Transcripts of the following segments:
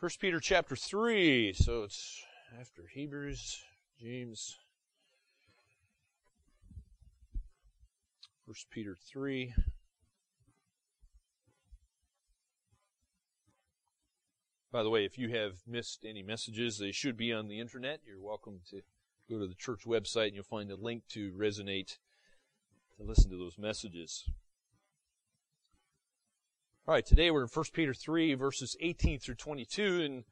First Peter chapter 3, so it's after Hebrews, James. First Peter 3. By the way, if you have missed any messages, they should be on the internet. You're welcome to go to the church website and you'll find a link to Resonate to listen to those messages. All right, today we're in 1 Peter 3, verses 18 through 22, and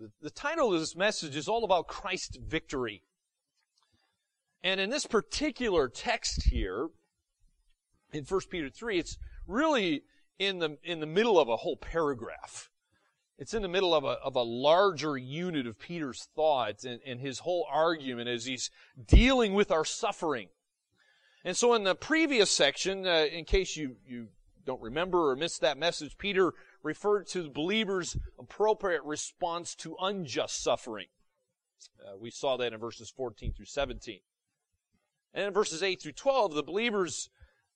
the, the title of this message is all about Christ's victory. And in this particular text here, in 1 Peter 3, it's really in the, in the middle of a whole paragraph. It's in the middle of a, of a larger unit of Peter's thoughts and, and his whole argument as he's dealing with our suffering. And so in the previous section, uh, in case you, you don't remember or missed that message, Peter referred to the believer's appropriate response to unjust suffering. Uh, we saw that in verses 14 through 17. And in verses 8 through 12, the believers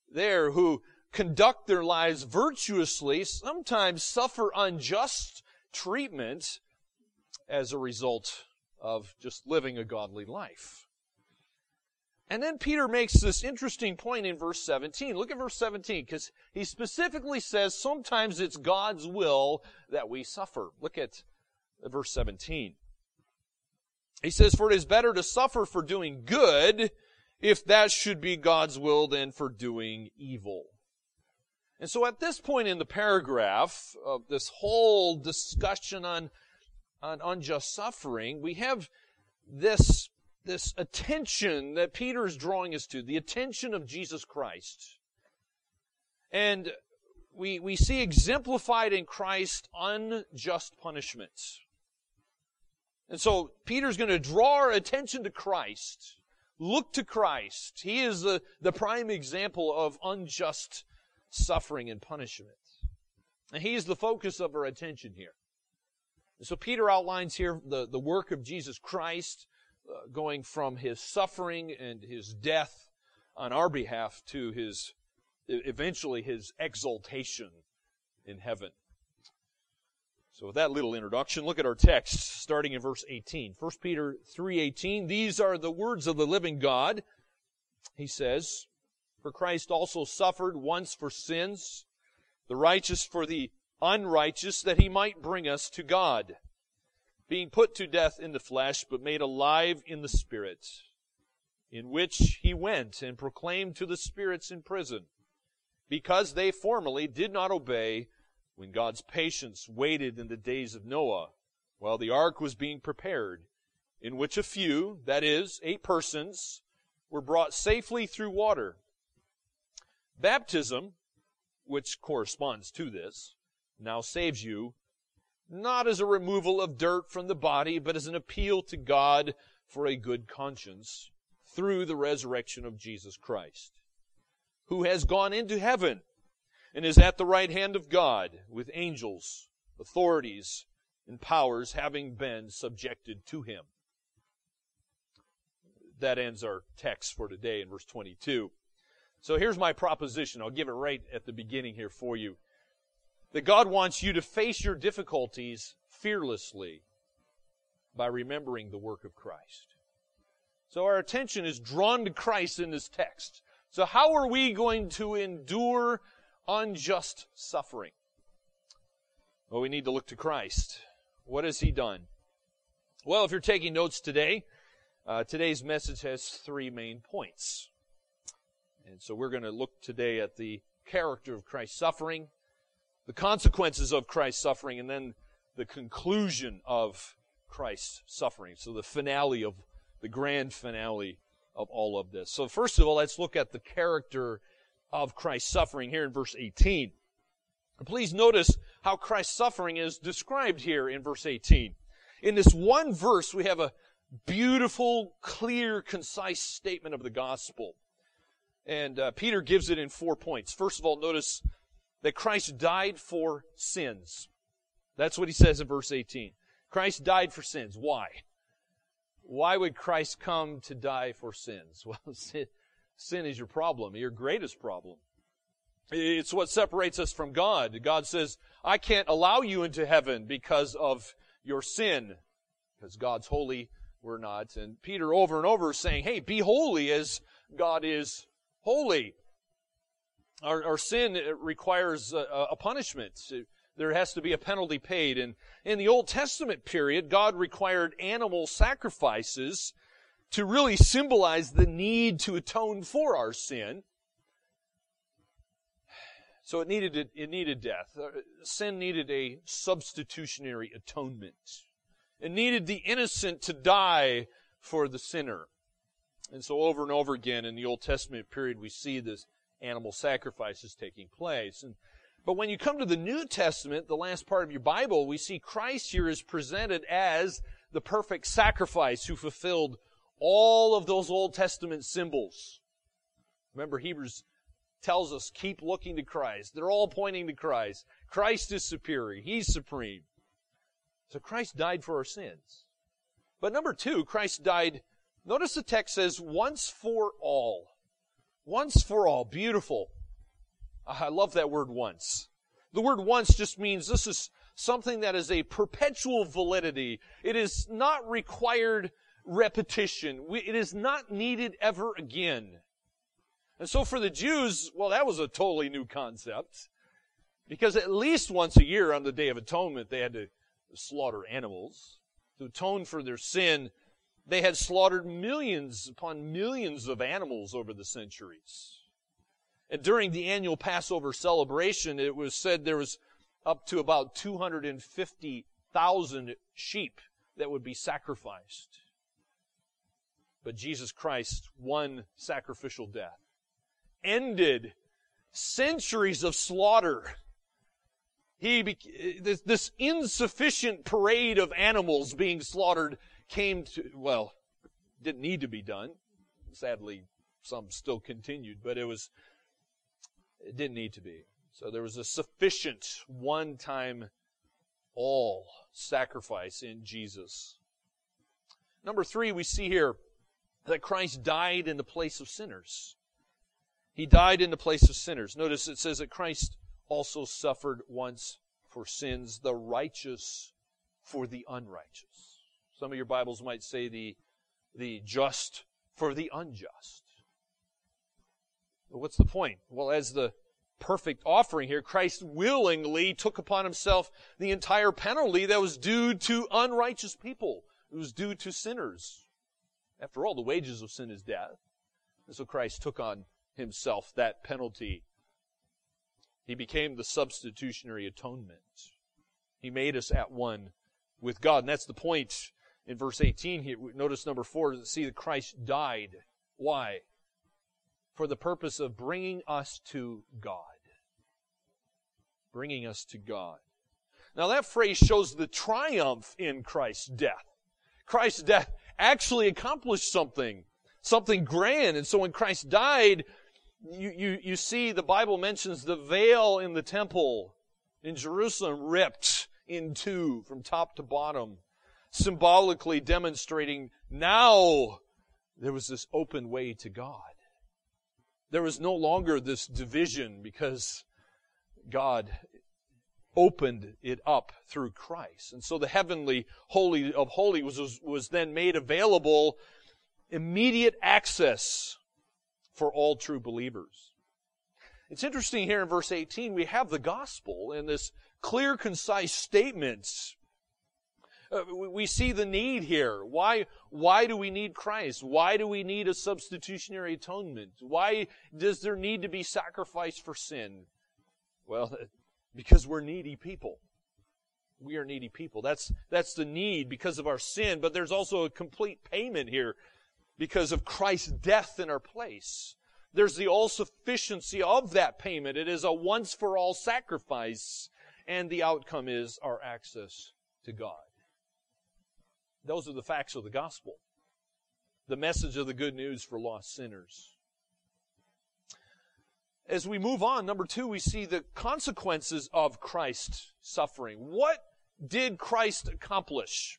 there who conduct their lives virtuously sometimes suffer unjust treatment as a result of just living a godly life. And then Peter makes this interesting point in verse 17. Look at verse 17, because he specifically says sometimes it's God's will that we suffer. Look at verse 17. He says, For it is better to suffer for doing good, if that should be God's will, than for doing evil. And so at this point in the paragraph of this whole discussion on, on unjust suffering, we have this this attention that Peter is drawing us to, the attention of Jesus Christ. And we, we see exemplified in Christ unjust punishments. And so Peter's going to draw our attention to Christ. Look to Christ. He is the, the prime example of unjust suffering and punishment. And he is the focus of our attention here. And so Peter outlines here the, the work of Jesus Christ Uh, going from his suffering and his death on our behalf to his eventually his exaltation in heaven. So with that little introduction, look at our text starting in verse 18. 1 Peter 3:18, these are the words of the living God. He says, "For Christ also suffered once for sins, the righteous for the unrighteous, that he might bring us to God." Being put to death in the flesh, but made alive in the Spirit, in which he went and proclaimed to the spirits in prison, because they formerly did not obey when God's patience waited in the days of Noah, while the ark was being prepared, in which a few, that is, eight persons, were brought safely through water. Baptism, which corresponds to this, now saves you not as a removal of dirt from the body, but as an appeal to God for a good conscience through the resurrection of Jesus Christ, who has gone into heaven and is at the right hand of God with angels, authorities, and powers having been subjected to him. That ends our text for today in verse 22. So here's my proposition. I'll give it right at the beginning here for you that God wants you to face your difficulties fearlessly by remembering the work of Christ. So our attention is drawn to Christ in this text. So how are we going to endure unjust suffering? Well, we need to look to Christ. What has He done? Well, if you're taking notes today, uh, today's message has three main points. And so we're going to look today at the character of Christ's suffering, the consequences of Christ's suffering, and then the conclusion of Christ's suffering. So the finale of the grand finale of all of this. So first of all, let's look at the character of Christ's suffering here in verse 18. Please notice how Christ's suffering is described here in verse 18. In this one verse, we have a beautiful, clear, concise statement of the gospel. And uh, Peter gives it in four points. First of all, notice that Christ died for sins. That's what he says in verse 18. Christ died for sins. Why? Why would Christ come to die for sins? Well, sin, sin is your problem, your greatest problem. It's what separates us from God. God says, I can't allow you into heaven because of your sin. Because God's holy, we're not. And Peter over and over is saying, hey, be holy as God is holy. Our, our sin requires a, a punishment. There has to be a penalty paid. And in the Old Testament period, God required animal sacrifices to really symbolize the need to atone for our sin. So it needed, it it needed death. Uh, sin needed a substitutionary atonement. It needed the innocent to die for the sinner. And so over and over again in the Old Testament period, we see this animal sacrifices taking place. And, but when you come to the New Testament, the last part of your Bible, we see Christ here is presented as the perfect sacrifice who fulfilled all of those Old Testament symbols. Remember, Hebrews tells us keep looking to Christ. They're all pointing to Christ. Christ is superior. He's supreme. So Christ died for our sins. But number two, Christ died, notice the text says once for all. Once for all. Beautiful. Ah, I love that word once. The word once just means this is something that is a perpetual validity. It is not required repetition. It is not needed ever again. And so for the Jews, well, that was a totally new concept. Because at least once a year on the Day of Atonement, they had to slaughter animals to atone for their sin. They had slaughtered millions upon millions of animals over the centuries. And during the annual Passover celebration, it was said there was up to about 250,000 sheep that would be sacrificed. But Jesus Christ, one sacrificial death, ended centuries of slaughter. He, this, this insufficient parade of animals being slaughtered came to, well, didn't need to be done. Sadly, some still continued, but it was, it didn't need to be. So there was a sufficient one-time all sacrifice in Jesus. Number three, we see here that Christ died in the place of sinners. He died in the place of sinners. Notice it says that Christ also suffered once for sins, the righteous for the unrighteous. Some of your Bibles might say the, the just for the unjust. But what's the point? Well, as the perfect offering here, Christ willingly took upon himself the entire penalty that was due to unrighteous people. It was due to sinners. After all, the wages of sin is death. And so Christ took on himself that penalty. He became the substitutionary atonement. He made us at one with God. And that's the point in verse 18 here. Notice number four, see that Christ died. Why? For the purpose of bringing us to God. Bringing us to God. Now that phrase shows the triumph in Christ's death. Christ's death actually accomplished something, something grand. And so when Christ died, you, you, you see the Bible mentions the veil in the temple in Jerusalem ripped in two from top to bottom, symbolically demonstrating now there was this open way to God. There was no longer this division because God opened it up through Christ. And so the heavenly holy of holy was, was, was then made available immediate access for all true believers. It's interesting here in verse 18, we have the gospel in this clear, concise statements. Uh, we see the need here. Why, why do we need Christ? Why do we need a substitutionary atonement? Why does there need to be sacrifice for sin? Well, because we're needy people. We are needy people. That's, that's the need because of our sin, but there's also a complete payment here because of Christ's death in our place. There's the all sufficiency of that payment. It is a once for all sacrifice, and the outcome is our access to God. Those are the facts of the gospel. The message of the good news for lost sinners. As we move on, number two, we see the consequences of Christ's suffering. What did Christ accomplish?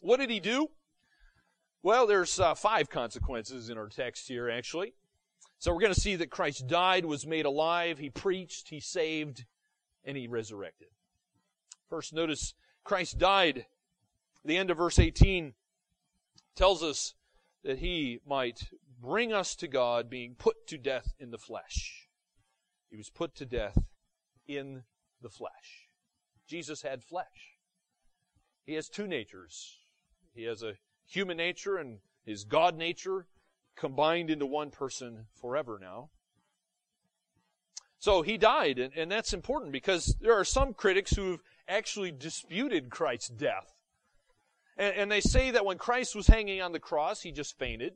What did he do? Well, there's uh, five consequences in our text here, actually. So we're going to see that Christ died, was made alive, he preached, he saved, and he resurrected. First, notice Christ died. The end of verse 18 tells us that he might bring us to God, being put to death in the flesh. He was put to death in the flesh. Jesus had flesh. He has two natures. He has a human nature and his God nature combined into one person forever now. So he died, and, and that's important because there are some critics who've actually disputed Christ's death. And, and, they say that when Christ was hanging on the cross, he just fainted.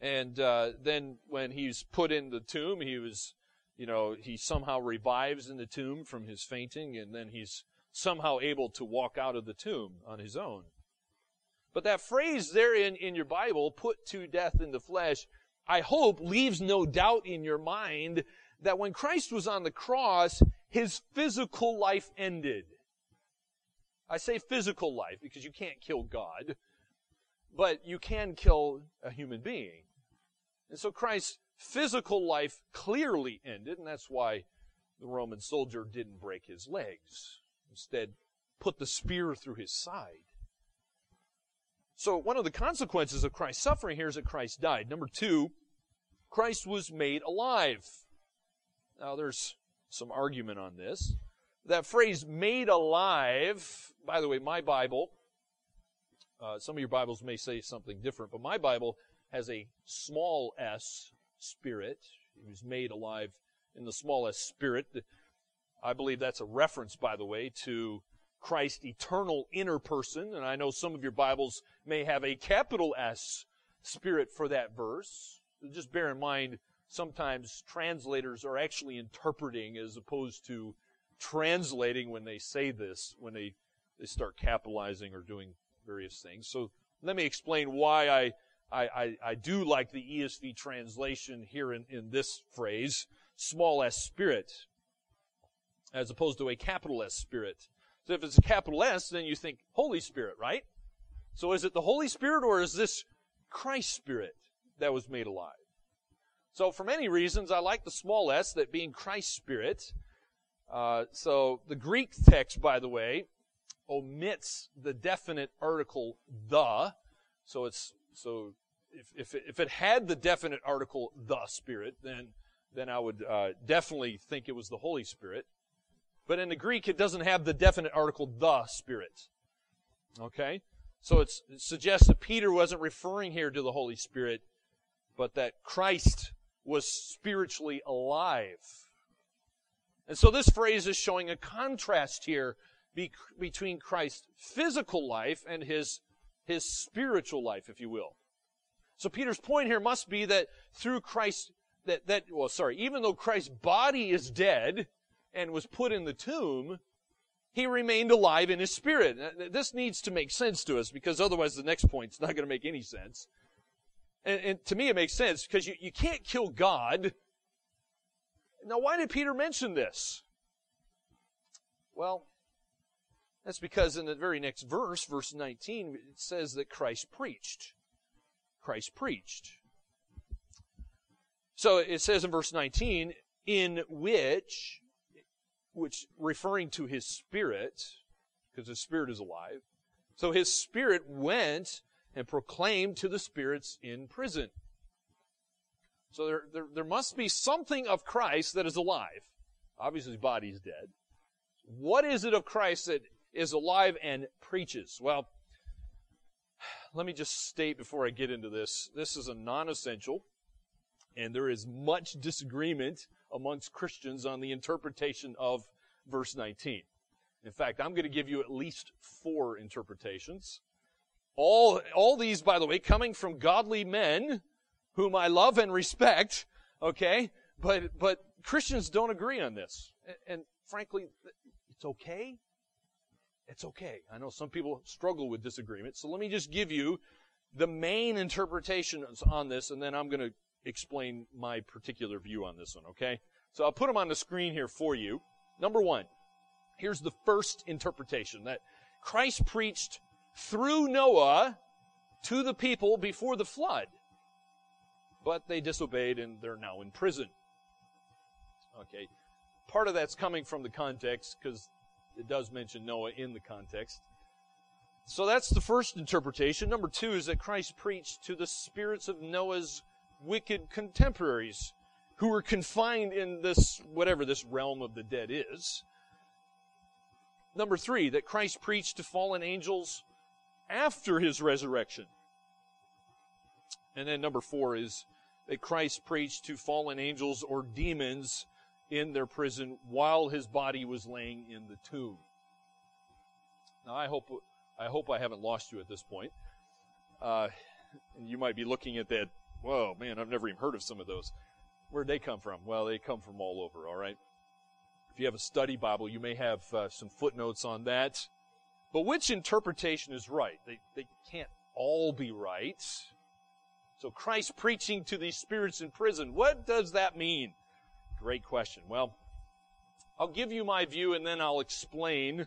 And uh, then when he's put in the tomb, he was, you know, he somehow revives in the tomb from his fainting, and then he's somehow able to walk out of the tomb on his own. But that phrase there in, in your Bible, put to death in the flesh, I hope leaves no doubt in your mind that when Christ was on the cross, his physical life ended. I say physical life because you can't kill God, but you can kill a human being. And so Christ's physical life clearly ended, and that's why the Roman soldier didn't break his legs. Instead, put the spear through his side. So one of the consequences of Christ's suffering here is that Christ died. Number two, Christ was made alive. Now there's some argument on this. That phrase made alive, by the way, my Bible, uh, some of your Bibles may say something different, but my Bible has a small s spirit. He was made alive in the small s spirit. I believe that's a reference, by the way, to Christ's eternal inner person. And I know some of your Bibles may have a capital S spirit for that verse. Just bear in mind, sometimes translators are actually interpreting as opposed to translating when they say this, when they, they start capitalizing or doing various things. So let me explain why I, I, I, I do like the ESV translation here in, in this phrase, small s spirit, as opposed to a capital S spirit. So if it's a capital S, then you think Holy Spirit, right? So is it the Holy Spirit or is this Christ Spirit that was made alive? So for many reasons, I like the small s, that being Christ Spirit. Uh, so the Greek text, by the way, omits the definite article the. So it's so if if it, if it had the definite article the Spirit, then then I would uh, definitely think it was the Holy Spirit. But in the Greek, it doesn't have the definite article the Spirit. Okay, so it suggests that Peter wasn't referring here to the Holy Spirit, but that Christ was spiritually alive. And so this phrase is showing a contrast here be- between Christ's physical life and his, his spiritual life, if you will. So Peter's point here must be that through Christ, that, that, well, sorry, even though Christ's body is dead and was put in the tomb, he remained alive in his spirit. This needs to make sense to us because otherwise the next point's not going to make any sense. And, and to me, it makes sense because you, you can't kill God. Now, why did Peter mention this? Well, that's because in the very next verse, verse 19, it says that Christ preached. Christ preached. So it says in verse 19, in which, which referring to his spirit, because his spirit is alive. So his spirit went and proclaimed to the spirits in prison. So there, there, there must be something of Christ that is alive. Obviously, his body is dead. What is it of Christ that is alive and preaches? Well, let me just state before I get into this this is a non essential, and there is much disagreement amongst Christians on the interpretation of verse 19. In fact, I'm going to give you at least four interpretations. All, all these, by the way, coming from godly men whom I love and respect, okay? But, but Christians don't agree on this. And, and frankly, it's okay. It's okay. I know some people struggle with disagreement. So let me just give you the main interpretations on this, and then I'm going to explain my particular view on this one, okay? So I'll put them on the screen here for you. Number one, here's the first interpretation that Christ preached through Noah to the people before the flood. But they disobeyed and they're now in prison. Okay. Part of that's coming from the context because it does mention Noah in the context. So that's the first interpretation. Number two is that Christ preached to the spirits of Noah's wicked contemporaries who were confined in this, whatever this realm of the dead is. Number three, that Christ preached to fallen angels after his resurrection. And then number four is that Christ preached to fallen angels or demons in their prison while his body was laying in the tomb. Now I hope I hope I haven't lost you at this point. Uh, you might be looking at that. Whoa, man, I've never even heard of some of those. Where'd they come from? Well, they come from all over. All right. If you have a study Bible, you may have uh, some footnotes on that. But which interpretation is right? They they can't all be right. So Christ preaching to these spirits in prison. What does that mean? Great question. Well, I'll give you my view and then I'll explain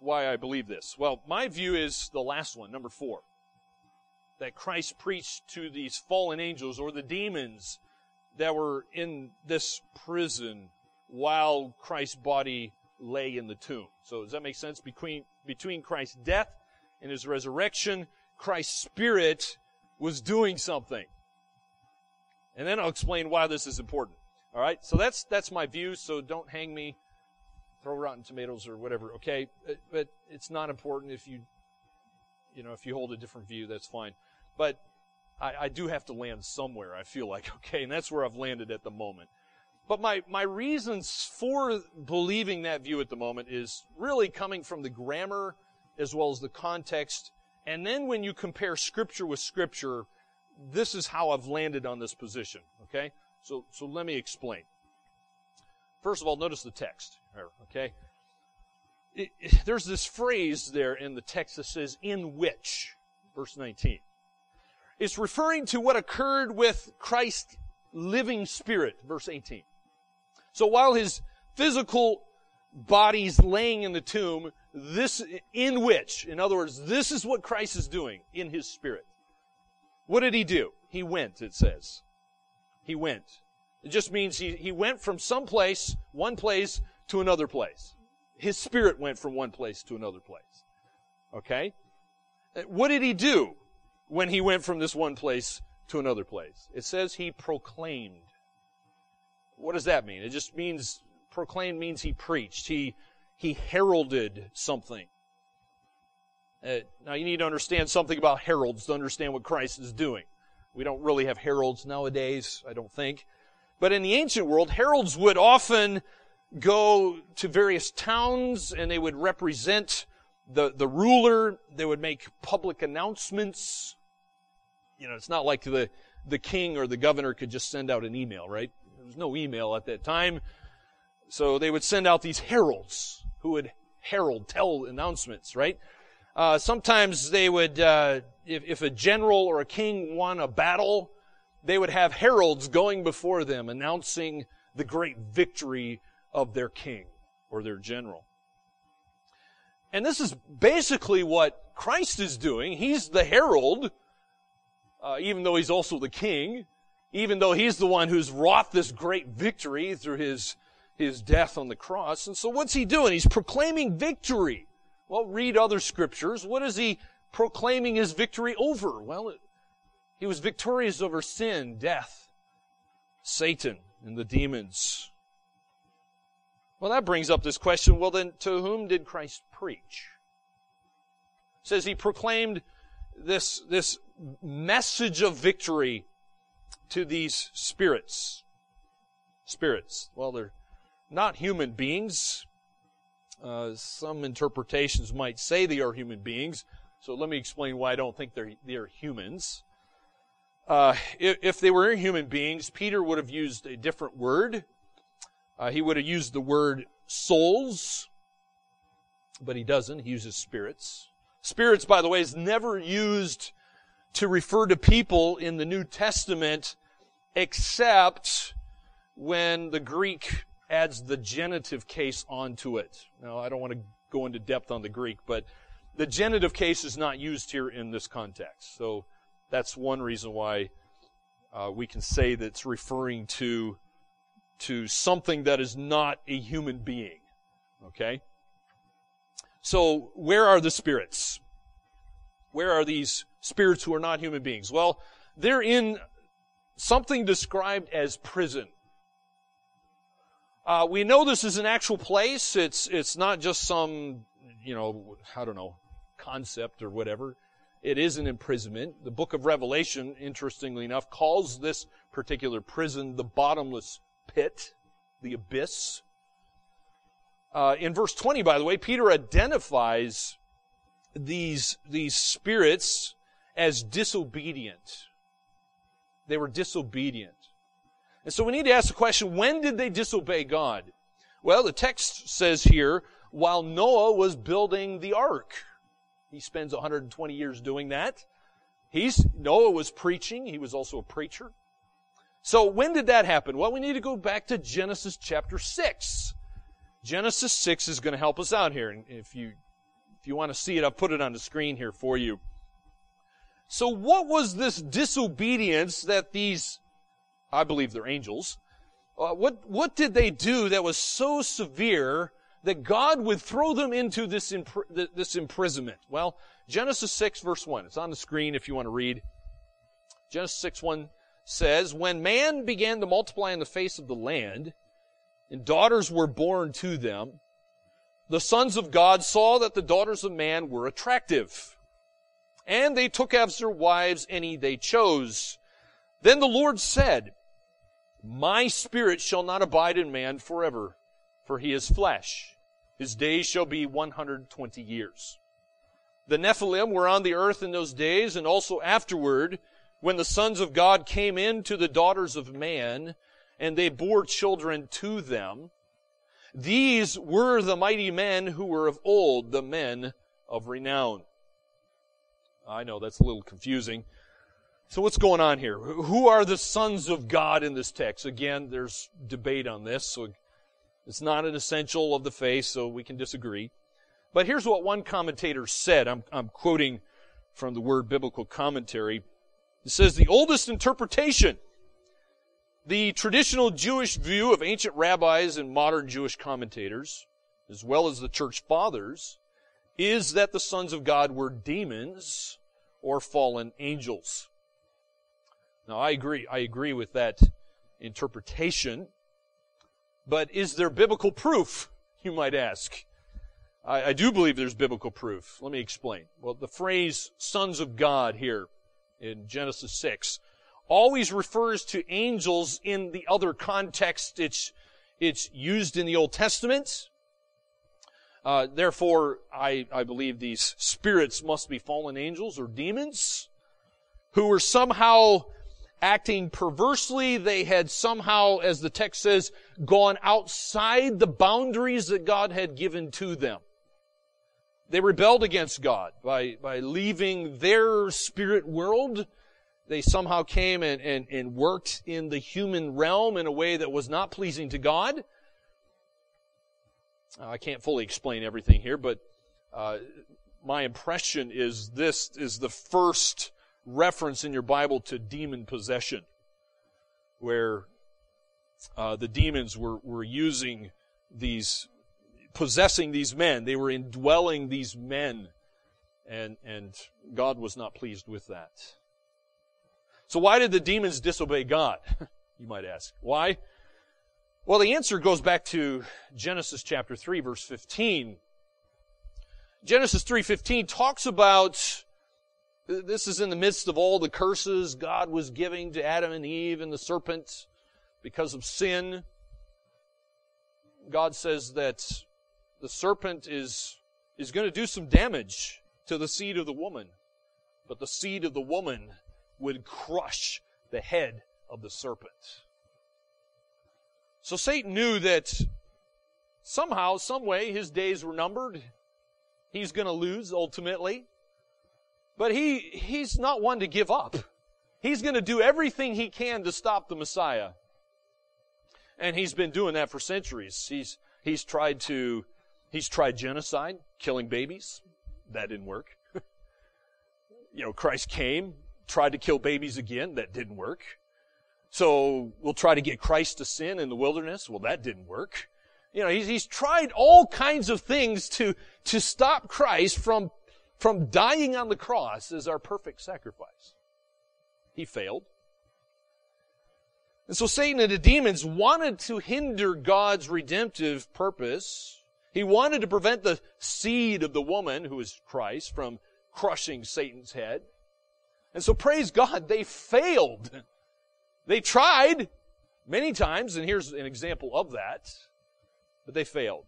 why I believe this. Well, my view is the last one, number four. That Christ preached to these fallen angels or the demons that were in this prison while Christ's body lay in the tomb. So does that make sense? Between, between Christ's death and his resurrection, Christ's spirit was doing something. And then I'll explain why this is important. All right? So that's that's my view, so don't hang me throw rotten tomatoes or whatever, okay? But, it's not important if you you know, if you hold a different view, that's fine. But I, I do have to land somewhere, I feel like, okay, and that's where I've landed at the moment. But my, my reasons for believing that view at the moment is really coming from the grammar as well as the context and then when you compare scripture with scripture, this is how I've landed on this position. Okay? So, so let me explain. First of all, notice the text. Okay? It, it, there's this phrase there in the text that says, in which, verse 19. It's referring to what occurred with Christ's living spirit, verse 18. So while his physical body's laying in the tomb, this, in which, in other words, this is what Christ is doing in his spirit. What did he do? He went, it says. He went. It just means he, he went from some place, one place, to another place. His spirit went from one place to another place. Okay? What did he do when he went from this one place to another place? It says he proclaimed. What does that mean? It just means, proclaimed means he preached. He, he heralded something. Uh, now you need to understand something about heralds to understand what Christ is doing. We don't really have heralds nowadays, I don't think. But in the ancient world, heralds would often go to various towns and they would represent the, the ruler. They would make public announcements. You know, it's not like the, the king or the governor could just send out an email, right? There was no email at that time. So they would send out these heralds who would herald, tell announcements, right? Uh, sometimes they would, uh, if, if a general or a king won a battle, they would have heralds going before them announcing the great victory of their king or their general. And this is basically what Christ is doing. He's the herald, uh, even though he's also the king, even though he's the one who's wrought this great victory through his his death on the cross. And so what's he doing? He's proclaiming victory. Well, read other scriptures. What is he proclaiming his victory over? Well, it, he was victorious over sin, death, Satan, and the demons. Well, that brings up this question. Well, then, to whom did Christ preach? It says he proclaimed this, this message of victory to these spirits. Spirits. Well, they're not human beings. Uh, some interpretations might say they are human beings. So let me explain why I don't think they're, they're humans. Uh, if, if, they were human beings, Peter would have used a different word. Uh, he would have used the word souls, but he doesn't. He uses spirits. Spirits, by the way, is never used to refer to people in the New Testament except when the Greek adds the genitive case onto it. Now, I don't want to go into depth on the Greek, but the genitive case is not used here in this context. So that's one reason why uh, we can say that it's referring to to something that is not a human being. Okay? So, where are the spirits? Where are these spirits who are not human beings? Well, they're in something described as prison. Uh, we know this is an actual place. It's it's not just some you know I don't know concept or whatever. It is an imprisonment. The book of Revelation, interestingly enough, calls this particular prison the bottomless pit, the abyss. Uh, in verse 20, by the way, Peter identifies these, these spirits as disobedient. They were disobedient. And so we need to ask the question, when did they disobey God? Well, the text says here, while Noah was building the ark. He spends 120 years doing that. He's, Noah was preaching. He was also a preacher. So when did that happen? Well, we need to go back to Genesis chapter 6. Genesis 6 is going to help us out here. And if you, if you want to see it, I've put it on the screen here for you. So what was this disobedience that these, I believe they're angels, uh, what, what did they do that was so severe that God would throw them into this, impr- this imprisonment? Well, Genesis 6 verse 1. It's on the screen if you want to read. Genesis 6 1 says, When man began to multiply on the face of the land, and daughters were born to them, the sons of God saw that the daughters of man were attractive. And they took as their wives any they chose. Then the Lord said, My spirit shall not abide in man forever, for he is flesh. His days shall be 120 years. The Nephilim were on the earth in those days, and also afterward, when the sons of God came in to the daughters of man, and they bore children to them. These were the mighty men who were of old, the men of renown. I know that's a little confusing. So what's going on here? Who are the sons of God in this text? Again, there's debate on this, so it's not an essential of the faith, so we can disagree. But here's what one commentator said. I'm, I'm quoting from the Word Biblical Commentary. It says, the oldest interpretation the traditional Jewish view of ancient rabbis and modern Jewish commentators, as well as the church fathers, is that the sons of God were demons or fallen angels. Now I agree, I agree with that interpretation, but is there biblical proof, you might ask? I, I do believe there's biblical proof. Let me explain. Well, the phrase sons of God here in Genesis 6 always refers to angels in the other context it's, it's used in the Old Testament. Uh, therefore, I, I believe these spirits must be fallen angels or demons who were somehow acting perversely. They had somehow, as the text says, gone outside the boundaries that God had given to them. They rebelled against God by, by leaving their spirit world they somehow came and, and, and worked in the human realm in a way that was not pleasing to God. I can't fully explain everything here, but uh, my impression is this is the first reference in your Bible to demon possession, where uh, the demons were, were using these, possessing these men. They were indwelling these men, and, and God was not pleased with that. So why did the demons disobey God? you might ask. Why? Well, the answer goes back to Genesis chapter 3 verse 15. Genesis 3:15 talks about this is in the midst of all the curses God was giving to Adam and Eve and the serpent because of sin. God says that the serpent is is going to do some damage to the seed of the woman, but the seed of the woman would crush the head of the serpent. So Satan knew that somehow, some way, his days were numbered. He's going to lose ultimately. But he, he's not one to give up. He's going to do everything he can to stop the Messiah. And he's been doing that for centuries. He's, he's tried to, he's tried genocide, killing babies. That didn't work. you know, Christ came, tried to kill babies again. That didn't work. So we'll try to get Christ to sin in the wilderness. Well, that didn't work. You know, he's, he's tried all kinds of things to, to stop Christ from, from dying on the cross as our perfect sacrifice. He failed. And so Satan and the demons wanted to hinder God's redemptive purpose. He wanted to prevent the seed of the woman, who is Christ, from crushing Satan's head. And so praise God, they failed. They tried many times, and here's an example of that, but they failed.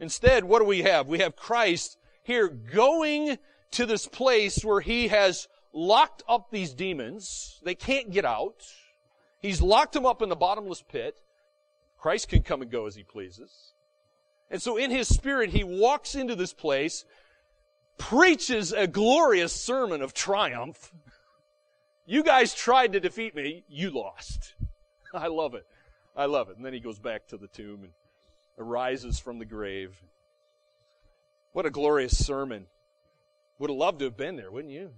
Instead, what do we have? We have Christ here going to this place where he has locked up these demons. They can't get out. He's locked them up in the bottomless pit. Christ can come and go as he pleases. And so in his spirit, he walks into this place, preaches a glorious sermon of triumph. You guys tried to defeat me. You lost. I love it. I love it. And then he goes back to the tomb and arises from the grave. What a glorious sermon. Would have loved to have been there, wouldn't you?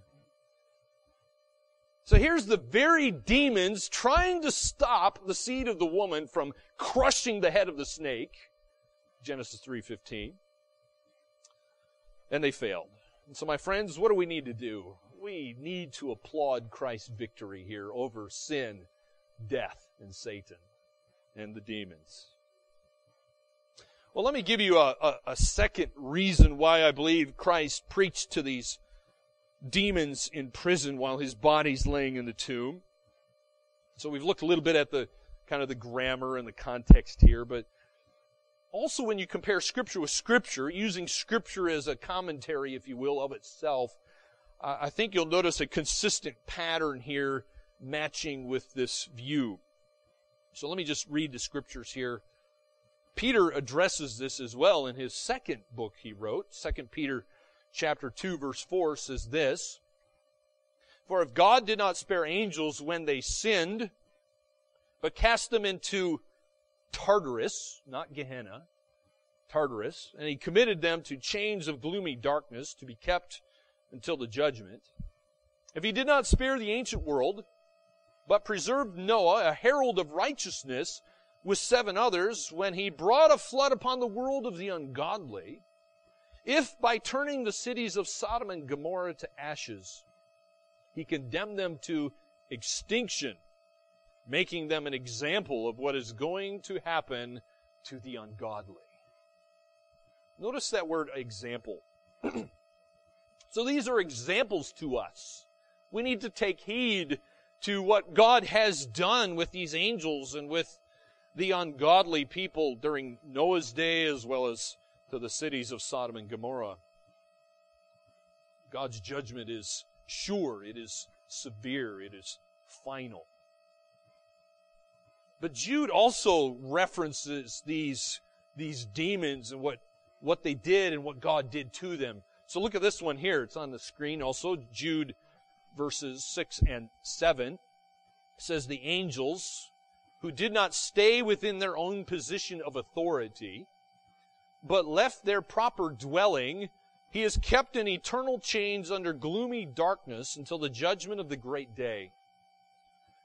So here's the very demons trying to stop the seed of the woman from crushing the head of the snake. Genesis 3:15. And they failed. And so my friends, what do we need to do? We need to applaud Christ's victory here over sin, death, and Satan and the demons. Well, let me give you a, a, a second reason why I believe Christ preached to these demons in prison while his body's laying in the tomb. So we've looked a little bit at the kind of the grammar and the context here, but also when you compare scripture with scripture, using scripture as a commentary, if you will, of itself, uh, I think you'll notice a consistent pattern here matching with this view. So let me just read the scriptures here. Peter addresses this as well in his second book he wrote, 2 Peter chapter 2 verse 4 says this, For if God did not spare angels when they sinned, but cast them into Tartarus, not Gehenna, Tartarus, and he committed them to chains of gloomy darkness to be kept until the judgment. If he did not spare the ancient world, but preserved Noah, a herald of righteousness, with seven others, when he brought a flood upon the world of the ungodly, if by turning the cities of Sodom and Gomorrah to ashes, he condemned them to extinction, making them an example of what is going to happen to the ungodly. Notice that word example. so these are examples to us. We need to take heed to what God has done with these angels and with the ungodly people during Noah's day as well as to the cities of Sodom and Gomorrah. God's judgment is sure, it is severe, it is final. But Jude also references these, these demons and what, what they did and what God did to them. So look at this one here. It's on the screen also. Jude verses 6 and 7 says the angels who did not stay within their own position of authority, but left their proper dwelling, he is kept in eternal chains under gloomy darkness until the judgment of the great day.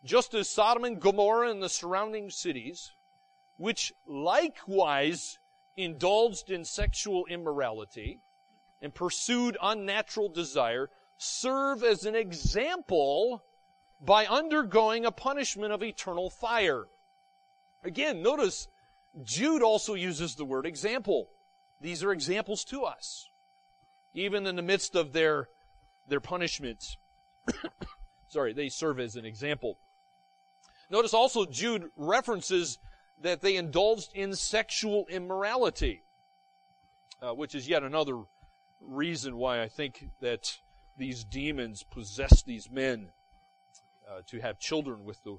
Just as Sodom and Gomorrah and the surrounding cities, which likewise indulged in sexual immorality and pursued unnatural desire, serve as an example by undergoing a punishment of eternal fire. Again, notice Jude also uses the word example. These are examples to us. Even in the midst of their, their punishments. Sorry, they serve as an example. Notice also Jude references that they indulged in sexual immorality, uh, which is yet another reason why I think that these demons possess these men uh, to have children with the,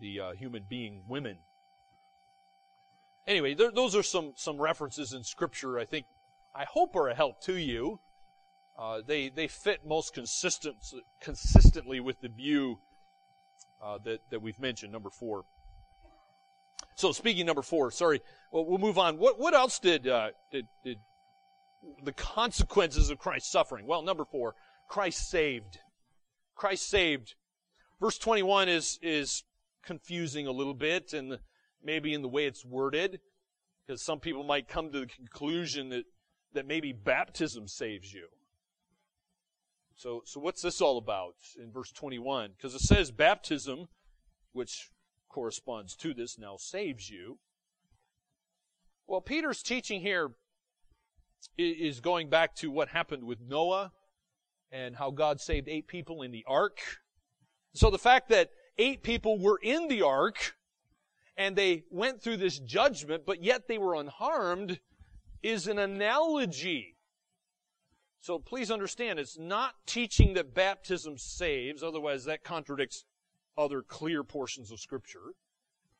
the uh, human being women. Anyway, there, those are some, some references in Scripture I think, I hope are a help to you. Uh, they, they fit most consistent, consistently with the view uh, that, that we've mentioned, number four. So speaking number four, sorry, well, we'll move on. What, what else did, uh, did, did the consequences of Christ's suffering? Well, number four, Christ saved. Christ saved. Verse 21 is, is confusing a little bit and maybe in the way it's worded. Because some people might come to the conclusion that, that maybe baptism saves you. So, so what's this all about in verse 21? Because it says baptism, which corresponds to this, now saves you. Well, Peter's teaching here is going back to what happened with Noah and how God saved eight people in the ark. So the fact that eight people were in the ark and they went through this judgment, but yet they were unharmed is an analogy. So please understand, it's not teaching that baptism saves, otherwise that contradicts other clear portions of scripture.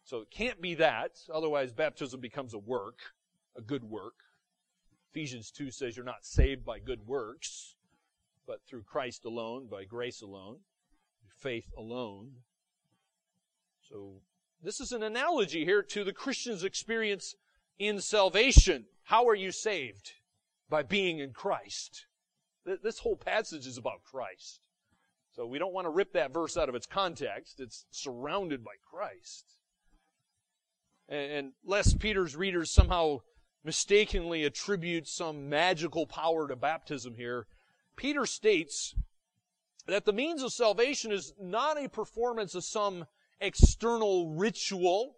So it can't be that, otherwise baptism becomes a work, a good work. Ephesians 2 says you're not saved by good works, but through Christ alone, by grace alone, faith alone. So this is an analogy here to the Christian's experience in salvation. How are you saved? By being in Christ. This whole passage is about Christ. So we don't want to rip that verse out of its context. It's surrounded by Christ. And lest Peter's readers somehow mistakenly attribute some magical power to baptism here, Peter states that the means of salvation is not a performance of some external ritual,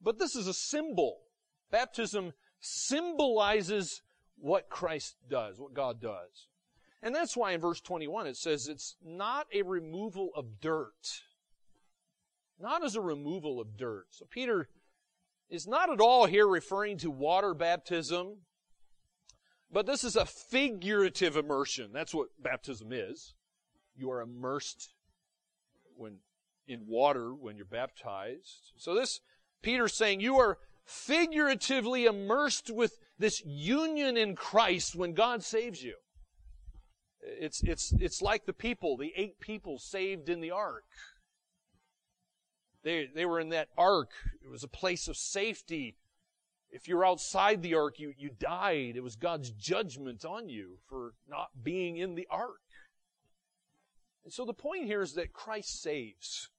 but this is a symbol. Baptism symbolizes what Christ does, what God does. And that's why in verse 21 it says it's not a removal of dirt. Not as a removal of dirt. So Peter is not at all here referring to water baptism, but this is a figurative immersion. That's what baptism is. You are immersed when in water when you're baptized. So this Peter's saying you are figuratively immersed with this union in Christ when God saves you. It's, it's, it's like the people, the eight people saved in the ark. They, they were in that ark. It was a place of safety. If you're outside the ark, you, you died. It was God's judgment on you for not being in the ark. And so the point here is that Christ saves.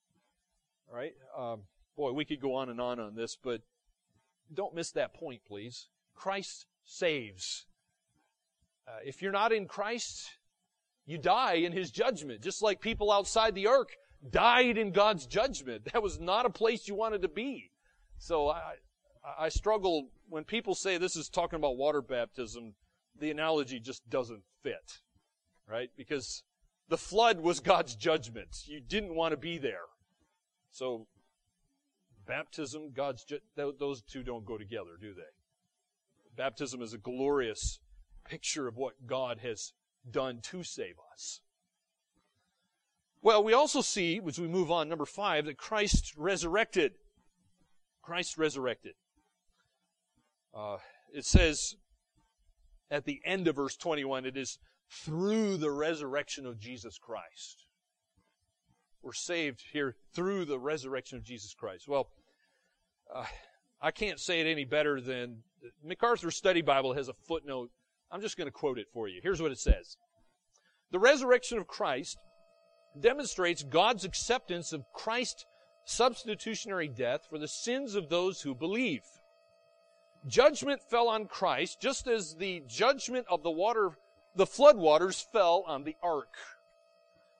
All right? Um, boy, we could go on and on on this, but don't miss that point, please. Christ saves. Uh, if you're not in Christ, you die in His judgment, just like people outside the ark died in God's judgment. That was not a place you wanted to be. So I, I struggle when people say this is talking about water baptism, the analogy just doesn't fit, right? Because the flood was God's judgment. You didn't want to be there. So baptism, God's ju- those two don't go together, do they? Baptism is a glorious picture of what God has done to save us. Well, we also see, as we move on, number five, that Christ resurrected. Christ resurrected. Uh, it says at the end of verse 21, it is through the resurrection of Jesus Christ. We're saved here through the resurrection of Jesus Christ. Well, uh, I can't say it any better than MacArthur Study Bible has a footnote. I'm just going to quote it for you. Here's what it says. The resurrection of Christ demonstrates God's acceptance of Christ's substitutionary death for the sins of those who believe. Judgment fell on Christ just as the judgment of the water, the floodwaters fell on the ark.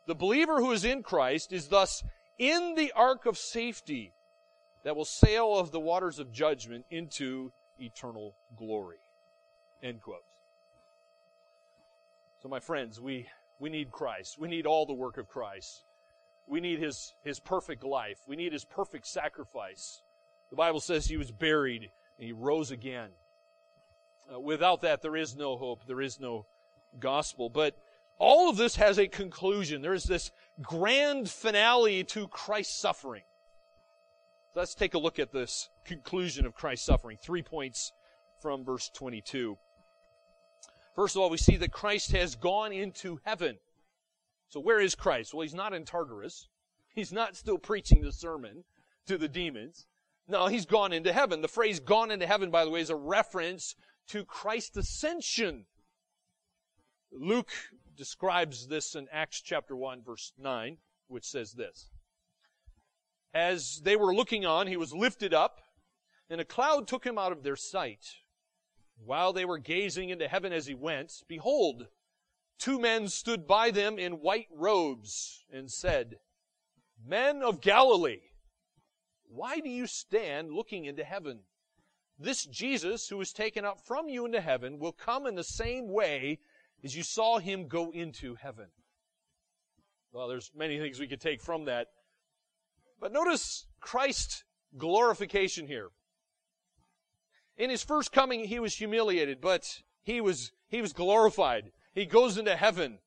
The believer who is in Christ is thus in the ark of safety that will sail of the waters of judgment into eternal glory. End quote. So my friends, we we need Christ. We need all the work of Christ. We need his, his perfect life. We need his perfect sacrifice. The Bible says he was buried and he rose again. Uh, without that, there is no hope. There is no gospel. But all of this has a conclusion. There is this grand finale to Christ's suffering. Let's take a look at this conclusion of Christ's suffering. Three points from verse 22. First of all, we see that Christ has gone into heaven. So where is Christ? Well, he's not in Tartarus. He's not still preaching the sermon to the demons. No, he's gone into heaven. The phrase gone into heaven, by the way, is a reference to Christ's ascension. Luke describes this in Acts chapter 1 verse 9, which says this. As they were looking on, he was lifted up And a cloud took him out of their sight. While they were gazing into heaven as he went, behold, two men stood by them in white robes and said, Men of Galilee, why do you stand looking into heaven? This Jesus who was taken up from you into heaven will come in the same way as you saw him go into heaven. Well, there's many things we could take from that. But notice Christ's glorification here. In his first coming, he was humiliated, but he was, he was glorified. He goes into heaven.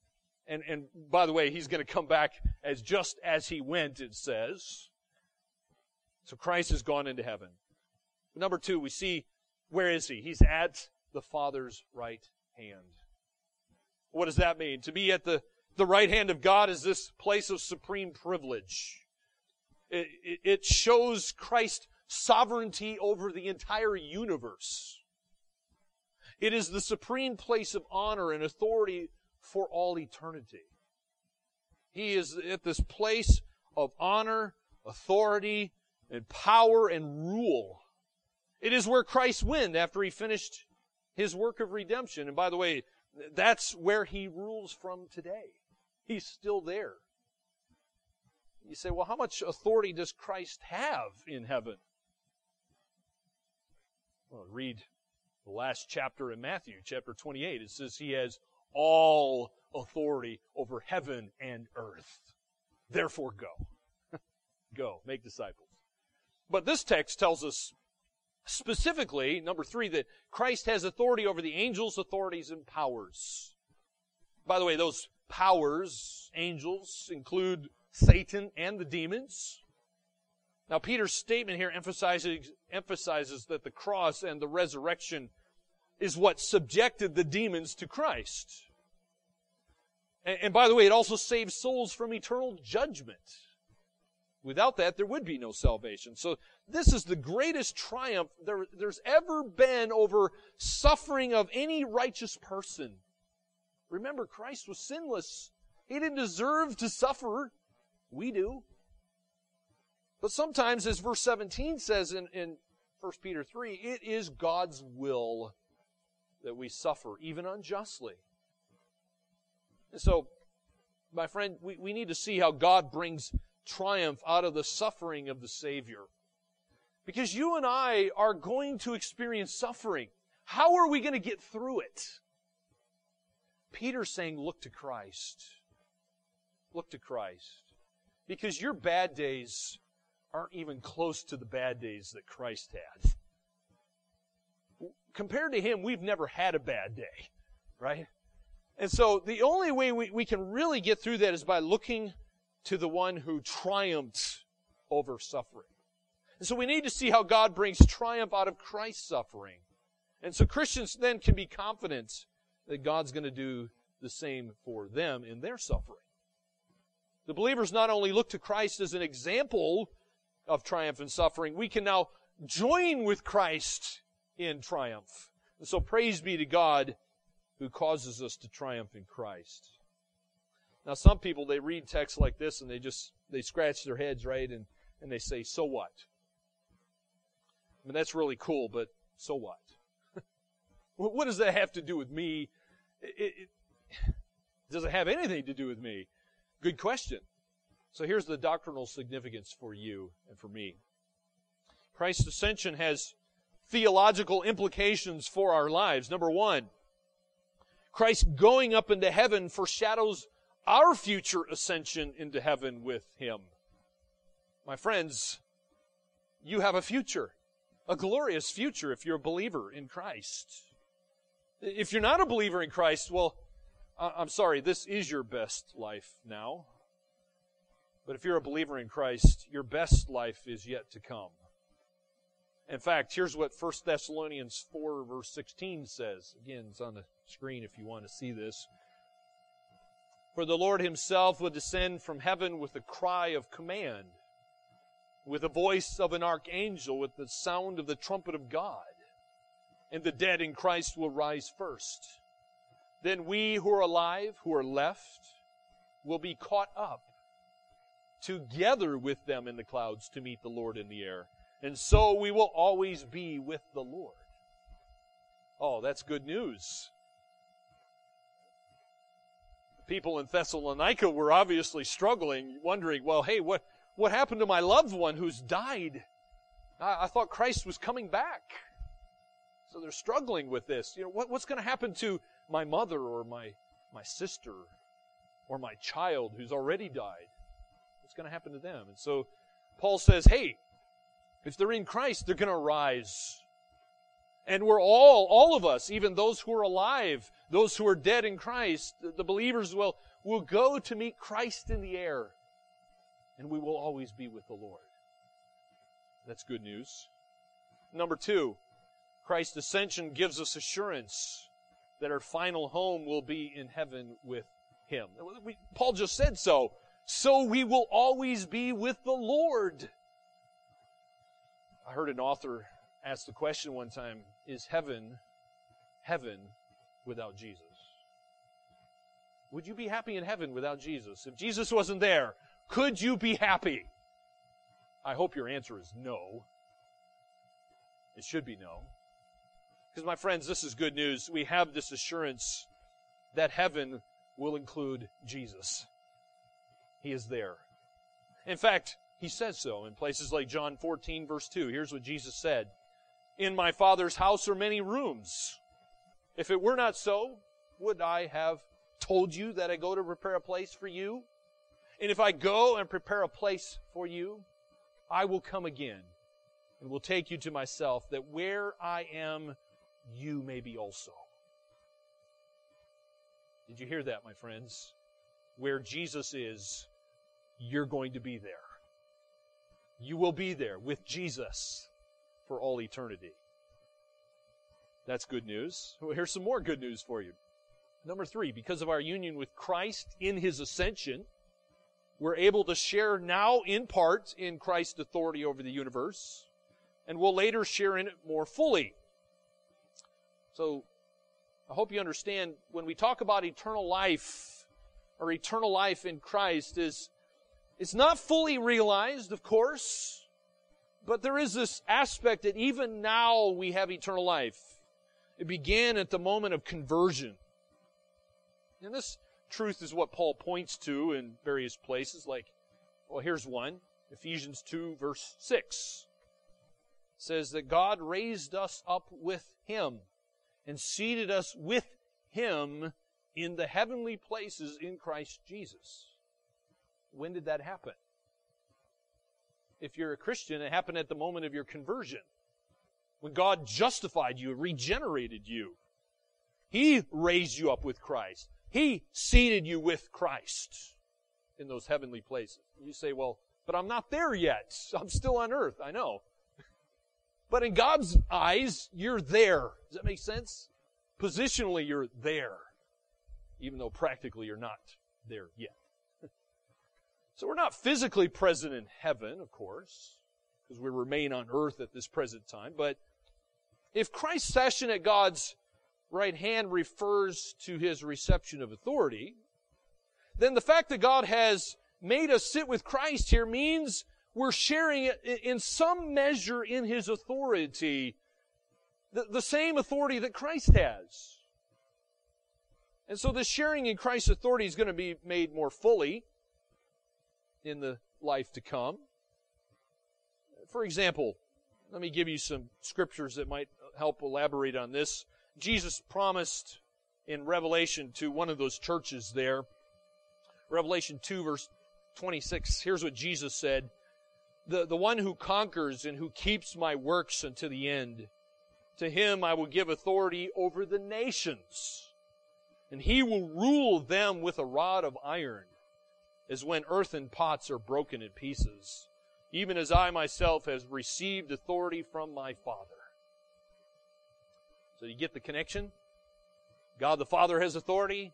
And, and by the way, he's going to come back as just as he went, it says. So Christ has gone into heaven. Number two, we see where is he? He's at the Father's right hand. What does that mean? To be at the, the right hand of God is this place of supreme privilege. It, it, it shows Christ's sovereignty over the entire universe. It is the supreme place of honor and authority for all eternity. He is at this place of honor, authority, and power and rule. It is where Christ went after he finished his work of redemption. And by the way, that's where he rules from today. He's still there. You say, well, how much authority does Christ have in heaven? Well, read the last chapter in Matthew, chapter 28. It says he has all authority over heaven and earth. Therefore, go. go, make disciples. But this text tells us specifically, number three, that Christ has authority over the angels, authorities, and powers. By the way, those powers, angels, include Satan and the demons. Now, Peter's statement here emphasizes, emphasizes that the cross and the resurrection is what subjected the demons to Christ. And, and by the way, it also saves souls from eternal judgment. Without that, there would be no salvation. So this is the greatest triumph there, there's ever been over suffering of any righteous person. Remember, Christ was sinless. He didn't deserve to suffer. We do. But sometimes, as verse 17 says in, in 1 Peter 3, it is God's will that we suffer, even unjustly. And so, my friend, we, we need to see how God brings triumph out of the suffering of the Savior. Because you and I are going to experience suffering. How are we going to get through it? Peter's saying, look to Christ. Look to Christ. Because your bad days aren't even close to the bad days that Christ had. Compared to Him, we've never had a bad day, right? And so the only way we, we can really get through that is by looking to the one who triumphs over suffering. And so we need to see how God brings triumph out of Christ's suffering. And so Christians then can be confident that God's going to do the same for them in their suffering. The believers not only look to Christ as an example of triumph and suffering, we can now join with Christ in triumph. And so praise be to God who causes us to triumph in Christ. Now some people, they read texts like this and they just, they scratch their heads, right? And, and they say, so what? I mean, that's really cool, but so what? what does that have to do with me? It, it, does it have anything to do with me? Good question. So here's the doctrinal significance for you and for me. Christ's ascension has theological implications for our lives. Number one, Christ going up into heaven foreshadows our future ascension into heaven with Him. My friends, you have a future, a glorious future if you're a believer in Christ. If you're not a believer in Christ, well, I'm sorry, this is your best life now. But if you're a believer in Christ, your best life is yet to come. In fact, here's what 1 Thessalonians 4 verse 16 says. Again, it's on the screen if you want to see this. For the Lord himself will descend from heaven with a cry of command, with the voice of an archangel, with the sound of the trumpet of God. And the dead in Christ will rise first. Then we who are alive, who are left, will be caught up together with them in the clouds to meet the Lord in the air. and so we will always be with the Lord. Oh, that's good news. People in Thessalonica were obviously struggling, wondering, well, hey, what, what happened to my loved one who's died? I, I thought Christ was coming back. So they're struggling with this. You know, what, what's going to happen to my mother or my, my sister or my child who's already died? What's going to happen to them? And so Paul says, hey, if they're in Christ, they're going to rise. And we're all, all of us, even those who are alive, those who are dead in Christ, the believers will, will go to meet Christ in the air. And we will always be with the Lord. That's good news. Number two, Christ's ascension gives us assurance that our final home will be in heaven with Him. We, Paul just said so. So we will always be with the Lord. I heard an author ask the question one time Is heaven heaven without Jesus? Would you be happy in heaven without Jesus? If Jesus wasn't there, could you be happy? I hope your answer is no. It should be no. Because, my friends, this is good news. We have this assurance that heaven will include Jesus. He is there. In fact, he says so in places like John 14, verse 2. Here's what Jesus said In my Father's house are many rooms. If it were not so, would I have told you that I go to prepare a place for you? And if I go and prepare a place for you, I will come again and will take you to myself, that where I am, you may be also. Did you hear that, my friends? Where Jesus is, you're going to be there. You will be there with Jesus for all eternity. That's good news. Well, here's some more good news for you. Number three, because of our union with Christ in his ascension, we're able to share now in part in Christ's authority over the universe, and we'll later share in it more fully. So, I hope you understand when we talk about eternal life or eternal life in Christ is it's not fully realized, of course, but there is this aspect that even now we have eternal life. It began at the moment of conversion. And this truth is what Paul points to in various places, like, well, here's one Ephesians 2, verse 6 says that God raised us up with Him and seated us with Him in the heavenly places in Christ Jesus. When did that happen? If you're a Christian, it happened at the moment of your conversion. When God justified you, regenerated you. He raised you up with Christ. He seated you with Christ in those heavenly places. You say, well, but I'm not there yet. I'm still on earth. I know. But in God's eyes, you're there. Does that make sense? Positionally, you're there. Even though practically you're not there yet. So we're not physically present in heaven, of course, because we remain on earth at this present time. But if Christ's session at God's right hand refers to his reception of authority, then the fact that God has made us sit with Christ here means we're sharing in some measure in his authority, the, the same authority that Christ has. And so the sharing in Christ's authority is going to be made more fully in the life to come. For example, let me give you some scriptures that might help elaborate on this. Jesus promised in Revelation to one of those churches there, Revelation 2, verse 26, here's what Jesus said the, the one who conquers and who keeps my works unto the end, to him I will give authority over the nations, and he will rule them with a rod of iron as when earthen pots are broken in pieces, even as I myself have received authority from my Father. So you get the connection? God the Father has authority,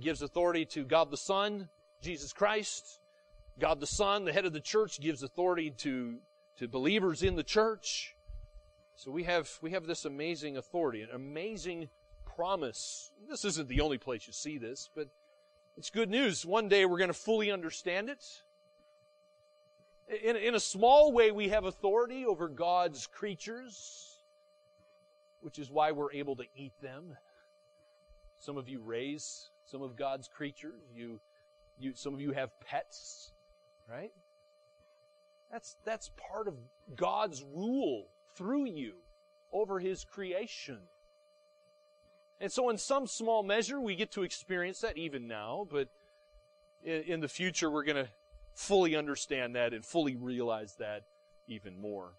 gives authority to God the Son, Jesus Christ. God the Son, the head of the church, gives authority to, to believers in the church. So we have, we have this amazing authority, an amazing promise. This isn't the only place you see this, but it's good news. One day we're going to fully understand it. In, in a small way, we have authority over God's creatures, which is why we're able to eat them. Some of you raise some of God's creatures. You, you, some of you have pets, right? That's, that's part of God's rule through you over His creation. And so in some small measure, we get to experience that even now, but in, in the future, we're going to fully understand that and fully realize that even more.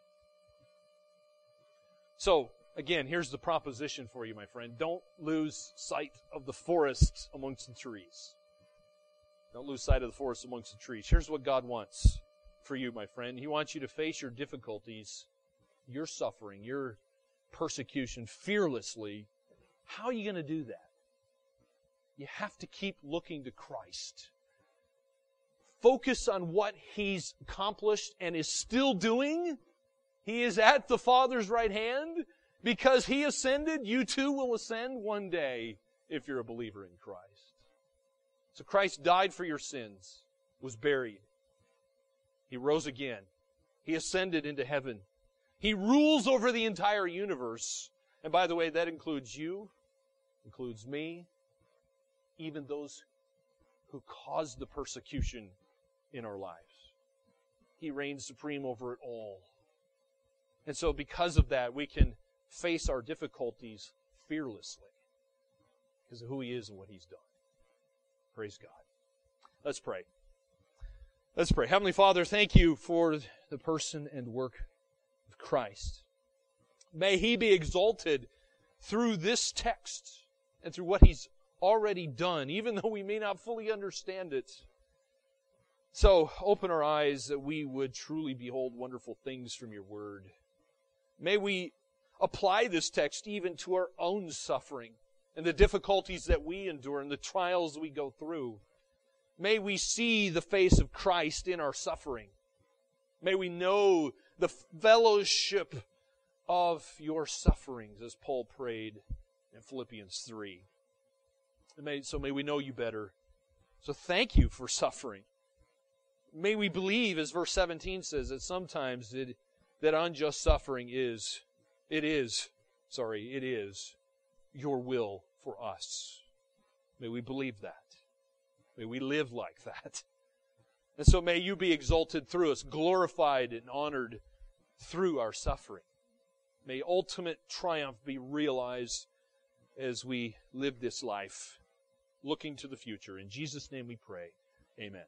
So, again, here's the proposition for you, my friend. Don't lose sight of the forest amongst the trees. Don't lose sight of the forest amongst the trees. Here's what God wants for you, my friend. He wants you to face your difficulties, your suffering, your persecution fearlessly. How are you going to do that? You have to keep looking to Christ. Focus on what He's accomplished and is still doing. He is at the Father's right hand. Because He ascended, you too will ascend one day if you're a believer in Christ. So Christ died for your sins, was buried. He rose again. He ascended into heaven. He rules over the entire universe. And by the way, that includes you, includes me, even those who caused the persecution in our lives. He reigns supreme over it all. And so because of that, we can face our difficulties fearlessly because of who He is and what He's done. Praise God. Let's pray. Let's pray. Heavenly Father, thank you for the person and work of Christ. May He be exalted through this text and through what He's already done, even though we may not fully understand it. So open our eyes that we would truly behold wonderful things from your word. May we apply this text even to our own suffering and the difficulties that we endure and the trials we go through. May we see the face of Christ in our suffering. May we know the fellowship of your sufferings, as Paul prayed in Philippians 3. May, so may we know you better. So thank you for suffering. May we believe, as verse 17 says, that sometimes it, that unjust suffering is it is, sorry, it is your will for us. May we believe that. May we live like that. And so may you be exalted through us, glorified and honored through our suffering. May ultimate triumph be realized as we live this life, looking to the future. In Jesus' name we pray. Amen.